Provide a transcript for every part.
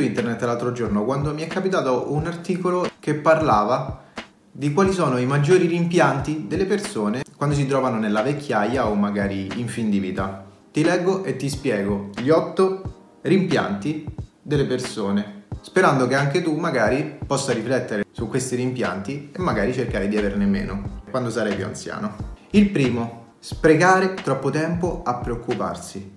internet l'altro giorno quando mi è capitato un articolo che parlava di quali sono i maggiori rimpianti delle persone quando si trovano nella vecchiaia o magari in fin di vita. Ti leggo e ti spiego gli otto rimpianti delle persone, sperando che anche tu magari possa riflettere su questi rimpianti e magari cercare di averne meno quando sarai più anziano. Il primo, sprecare troppo tempo a preoccuparsi.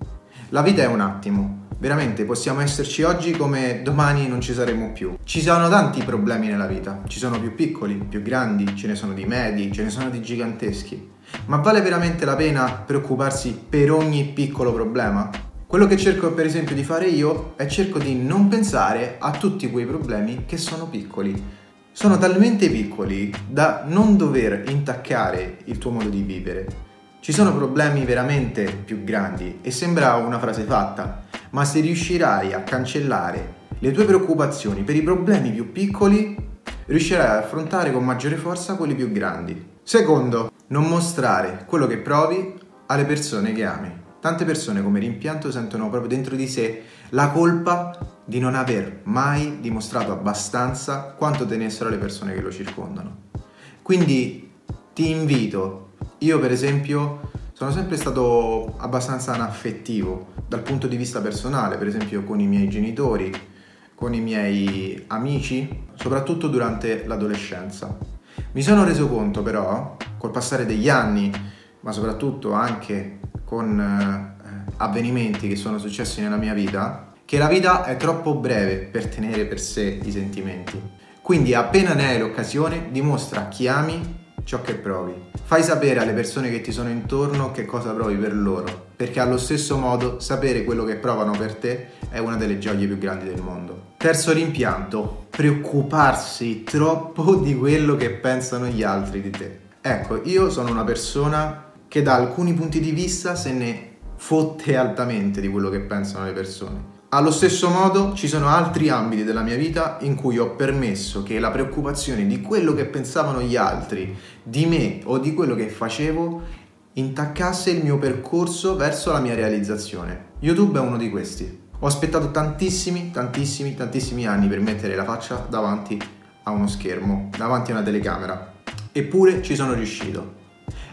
La vita è un attimo, veramente possiamo esserci oggi come domani non ci saremo più. Ci sono tanti problemi nella vita, ci sono più piccoli, più grandi, ce ne sono di medi, ce ne sono di giganteschi. Ma vale veramente la pena preoccuparsi per ogni piccolo problema? Quello che cerco per esempio di fare io è cerco di non pensare a tutti quei problemi che sono piccoli. Sono talmente piccoli da non dover intaccare il tuo modo di vivere. Ci sono problemi veramente più grandi e sembra una frase fatta, ma se riuscirai a cancellare le tue preoccupazioni per i problemi più piccoli, riuscirai ad affrontare con maggiore forza quelli più grandi. Secondo, non mostrare quello che provi alle persone che ami. Tante persone come rimpianto sentono proprio dentro di sé la colpa di non aver mai dimostrato abbastanza quanto tenessero le persone che lo circondano. Quindi ti invito, io per esempio sono sempre stato abbastanza anaffettivo dal punto di vista personale, per esempio con i miei genitori, con i miei amici, soprattutto durante l'adolescenza. Mi sono reso conto però, col passare degli anni, ma soprattutto anche con eh, avvenimenti che sono successi nella mia vita, che la vita è troppo breve per tenere per sé i sentimenti. Quindi appena ne hai l'occasione, dimostra a chi ami ciò che provi. Fai sapere alle persone che ti sono intorno che cosa provi per loro, perché allo stesso modo sapere quello che provano per te è una delle gioie più grandi del mondo. Terzo rimpianto, preoccuparsi troppo di quello che pensano gli altri di te. Ecco, io sono una persona che da alcuni punti di vista se ne fotte altamente di quello che pensano le persone. Allo stesso modo ci sono altri ambiti della mia vita in cui ho permesso che la preoccupazione di quello che pensavano gli altri, di me o di quello che facevo, intaccasse il mio percorso verso la mia realizzazione. YouTube è uno di questi. Ho aspettato tantissimi, tantissimi, tantissimi anni per mettere la faccia davanti a uno schermo, davanti a una telecamera. Eppure ci sono riuscito.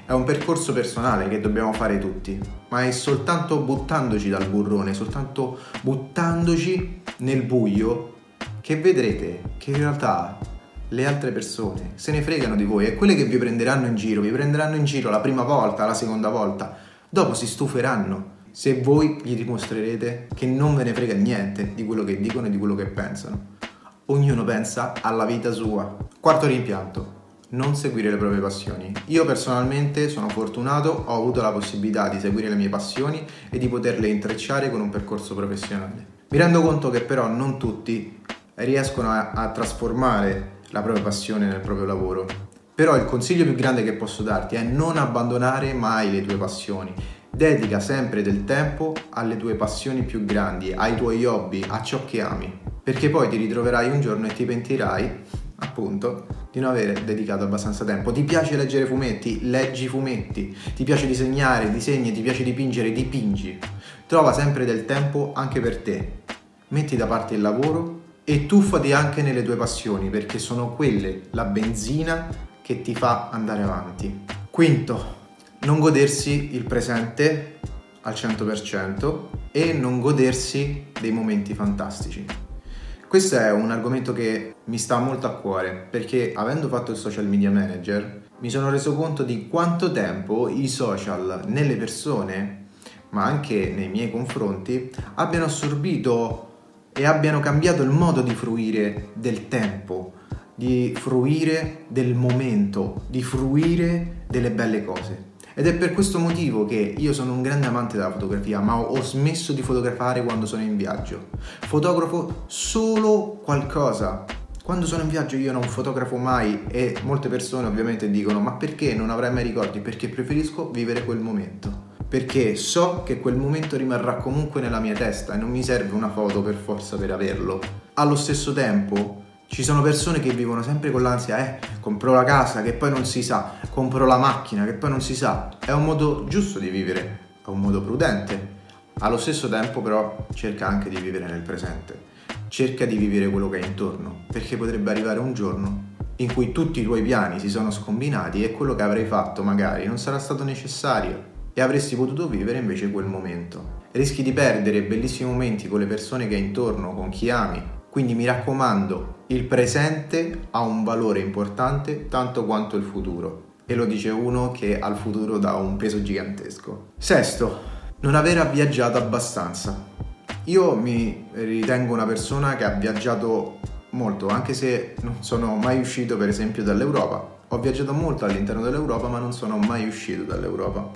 È un percorso personale che dobbiamo fare tutti, ma è soltanto buttandoci dal burrone, soltanto buttandoci nel buio che vedrete che in realtà le altre persone se ne fregano di voi e quelle che vi prenderanno in giro, vi prenderanno in giro la prima volta, la seconda volta, dopo si stuferanno se voi gli dimostrerete che non ve ne frega niente di quello che dicono e di quello che pensano. Ognuno pensa alla vita sua. Quarto rimpianto non seguire le proprie passioni. Io personalmente sono fortunato, ho avuto la possibilità di seguire le mie passioni e di poterle intrecciare con un percorso professionale. Mi rendo conto che però non tutti riescono a, a trasformare la propria passione nel proprio lavoro. Però il consiglio più grande che posso darti è non abbandonare mai le tue passioni. Dedica sempre del tempo alle tue passioni più grandi, ai tuoi hobby, a ciò che ami, perché poi ti ritroverai un giorno e ti pentirai appunto, di non aver dedicato abbastanza tempo. Ti piace leggere fumetti? Leggi fumetti. Ti piace disegnare? Disegni. Ti piace dipingere? Dipingi. Trova sempre del tempo anche per te. Metti da parte il lavoro e tuffati anche nelle tue passioni perché sono quelle la benzina che ti fa andare avanti. Quinto, non godersi il presente al 100% e non godersi dei momenti fantastici. Questo è un argomento che mi sta molto a cuore perché avendo fatto il social media manager mi sono reso conto di quanto tempo i social nelle persone, ma anche nei miei confronti, abbiano assorbito e abbiano cambiato il modo di fruire del tempo, di fruire del momento, di fruire delle belle cose. Ed è per questo motivo che io sono un grande amante della fotografia, ma ho smesso di fotografare quando sono in viaggio. Fotografo solo qualcosa. Quando sono in viaggio io non fotografo mai e molte persone ovviamente dicono ma perché non avrai mai ricordi? Perché preferisco vivere quel momento. Perché so che quel momento rimarrà comunque nella mia testa e non mi serve una foto per forza per averlo. Allo stesso tempo ci sono persone che vivono sempre con l'ansia, eh, compro la casa che poi non si sa, compro la macchina che poi non si sa. È un modo giusto di vivere, è un modo prudente. Allo stesso tempo però cerca anche di vivere nel presente. cerca di vivere quello che hai intorno, perché potrebbe arrivare un giorno in cui tutti i tuoi piani si sono scombinati e quello che avrai fatto magari non sarà stato necessario e avresti potuto vivere invece quel momento. Rischi di perdere bellissimi momenti con le persone che hai intorno, con chi ami. Quindi mi raccomando, il presente ha un valore importante tanto quanto il futuro. E lo dice uno che al futuro dà un peso gigantesco. Sesto, non aver viaggiato abbastanza. Io mi ritengo una persona che ha viaggiato molto, anche se non sono mai uscito per esempio dall'Europa. Ho viaggiato molto all'interno dell'Europa, ma non sono mai uscito dall'Europa.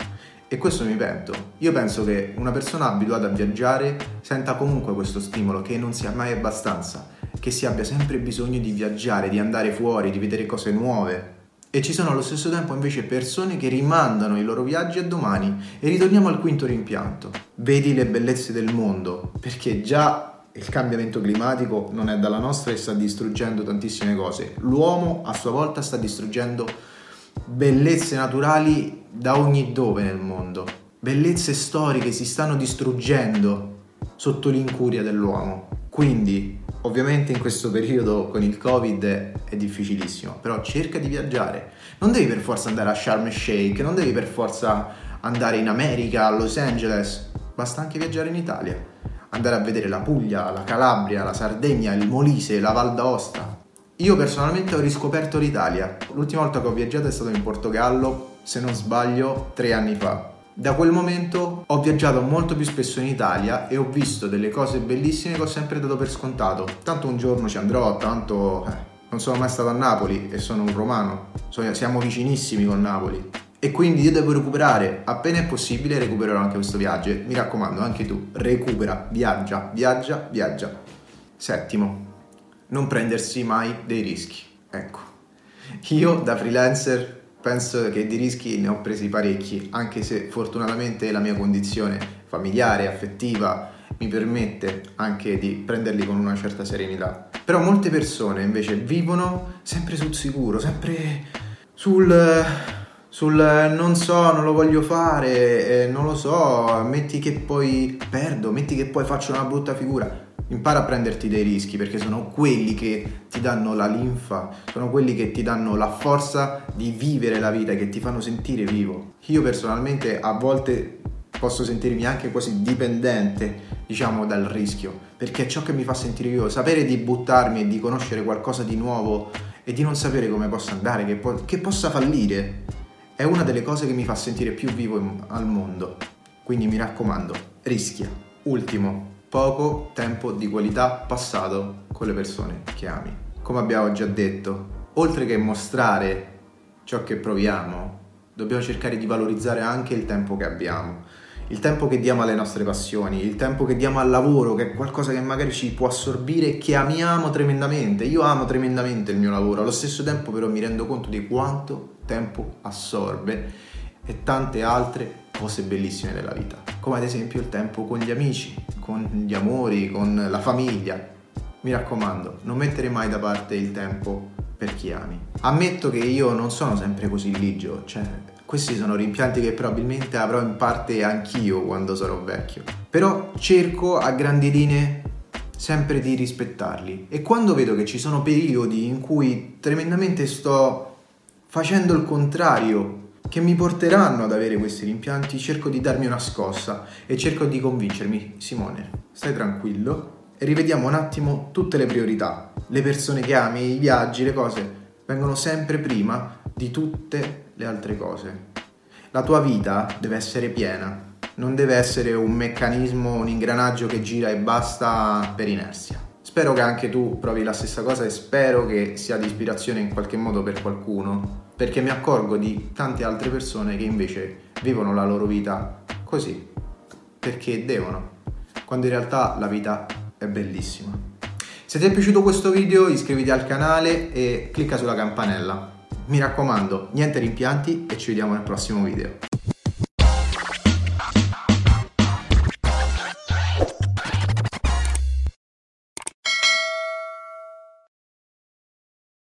E questo mi pento. Io penso che una persona abituata a viaggiare senta comunque questo stimolo, che non sia mai abbastanza, che si abbia sempre bisogno di viaggiare, di andare fuori, di vedere cose nuove. E ci sono allo stesso tempo invece persone che rimandano i loro viaggi a domani. E ritorniamo al quinto rimpianto. Vedi le bellezze del mondo, perché già il cambiamento climatico non è dalla nostra e sta distruggendo tantissime cose. L'uomo a sua volta sta distruggendo bellezze naturali da ogni dove nel mondo, bellezze storiche si stanno distruggendo sotto l'incuria dell'uomo. Quindi, ovviamente in questo periodo con il Covid è difficilissimo, però cerca di viaggiare. Non devi per forza andare a Sharm el Sheikh, non devi per forza andare in America, a Los Angeles, basta anche viaggiare in Italia. Andare a vedere la Puglia, la Calabria, la Sardegna, il Molise, la Val d'Aosta, io personalmente ho riscoperto l'Italia. L'ultima volta che ho viaggiato è stato in Portogallo, se non sbaglio, tre anni fa. Da quel momento ho viaggiato molto più spesso in Italia e ho visto delle cose bellissime che ho sempre dato per scontato. Tanto un giorno ci andrò, tanto eh, non sono mai stato a Napoli e sono un romano. siamo vicinissimi con Napoli. E quindi io devo recuperare, appena è possibile recupererò anche questo viaggio. Mi raccomando, anche tu, recupera, viaggia, viaggia, viaggia. Settimo, non prendersi mai dei rischi. Ecco, io da freelancer penso che di rischi ne ho presi parecchi, anche se fortunatamente la mia condizione familiare, affettiva, mi permette anche di prenderli con una certa serenità. Però molte persone invece vivono sempre sul sicuro, sempre sul, sul non so, non lo voglio fare, eh, non lo so, metti che poi perdo, metti che poi faccio una brutta figura impara a prenderti dei rischi perché sono quelli che ti danno la linfa, sono quelli che ti danno la forza di vivere la vita, che ti fanno sentire vivo. Io personalmente a volte posso sentirmi anche quasi dipendente, diciamo, dal rischio, perché è ciò che mi fa sentire vivo, sapere di buttarmi e di conoscere qualcosa di nuovo e di non sapere come possa andare, che, po- che possa fallire, è una delle cose che mi fa sentire più vivo in- al mondo. Quindi mi raccomando, rischia. Ultimo, poco tempo di qualità passato con le persone che ami. Come abbiamo già detto, oltre che mostrare ciò che proviamo, dobbiamo cercare di valorizzare anche il tempo che abbiamo. Il tempo che diamo alle nostre passioni, il tempo che diamo al lavoro, che è qualcosa che magari ci può assorbire e che amiamo tremendamente. Io amo tremendamente il mio lavoro, allo stesso tempo però mi rendo conto di quanto tempo assorbe e tante altre cose bellissime della vita, come ad esempio il tempo con gli amici, con gli amori, con la famiglia. Mi raccomando, non mettere mai da parte il tempo per chi ami. Ammetto che io non sono sempre così ligio, cioè questi sono rimpianti che probabilmente avrò in parte anch'io quando sarò vecchio. Però cerco a grandi linee sempre di rispettarli e quando vedo che ci sono periodi in cui tremendamente sto facendo il contrario che mi porteranno ad avere questi rimpianti, cerco di darmi una scossa e cerco di convincermi, Simone, stai tranquillo e rivediamo un attimo tutte le priorità. Le persone che ami, i viaggi, le cose vengono sempre prima di tutte le altre cose. La tua vita deve essere piena, non deve essere un meccanismo, un ingranaggio che gira e basta per inerzia. Spero che anche tu provi la stessa cosa e spero che sia di ispirazione in qualche modo per qualcuno, perché mi accorgo di tante altre persone che invece vivono la loro vita così, perché devono, quando in realtà la vita è bellissima. Se ti è piaciuto questo video iscriviti al canale e clicca sulla campanella. Mi raccomando, niente rimpianti e ci vediamo nel prossimo video.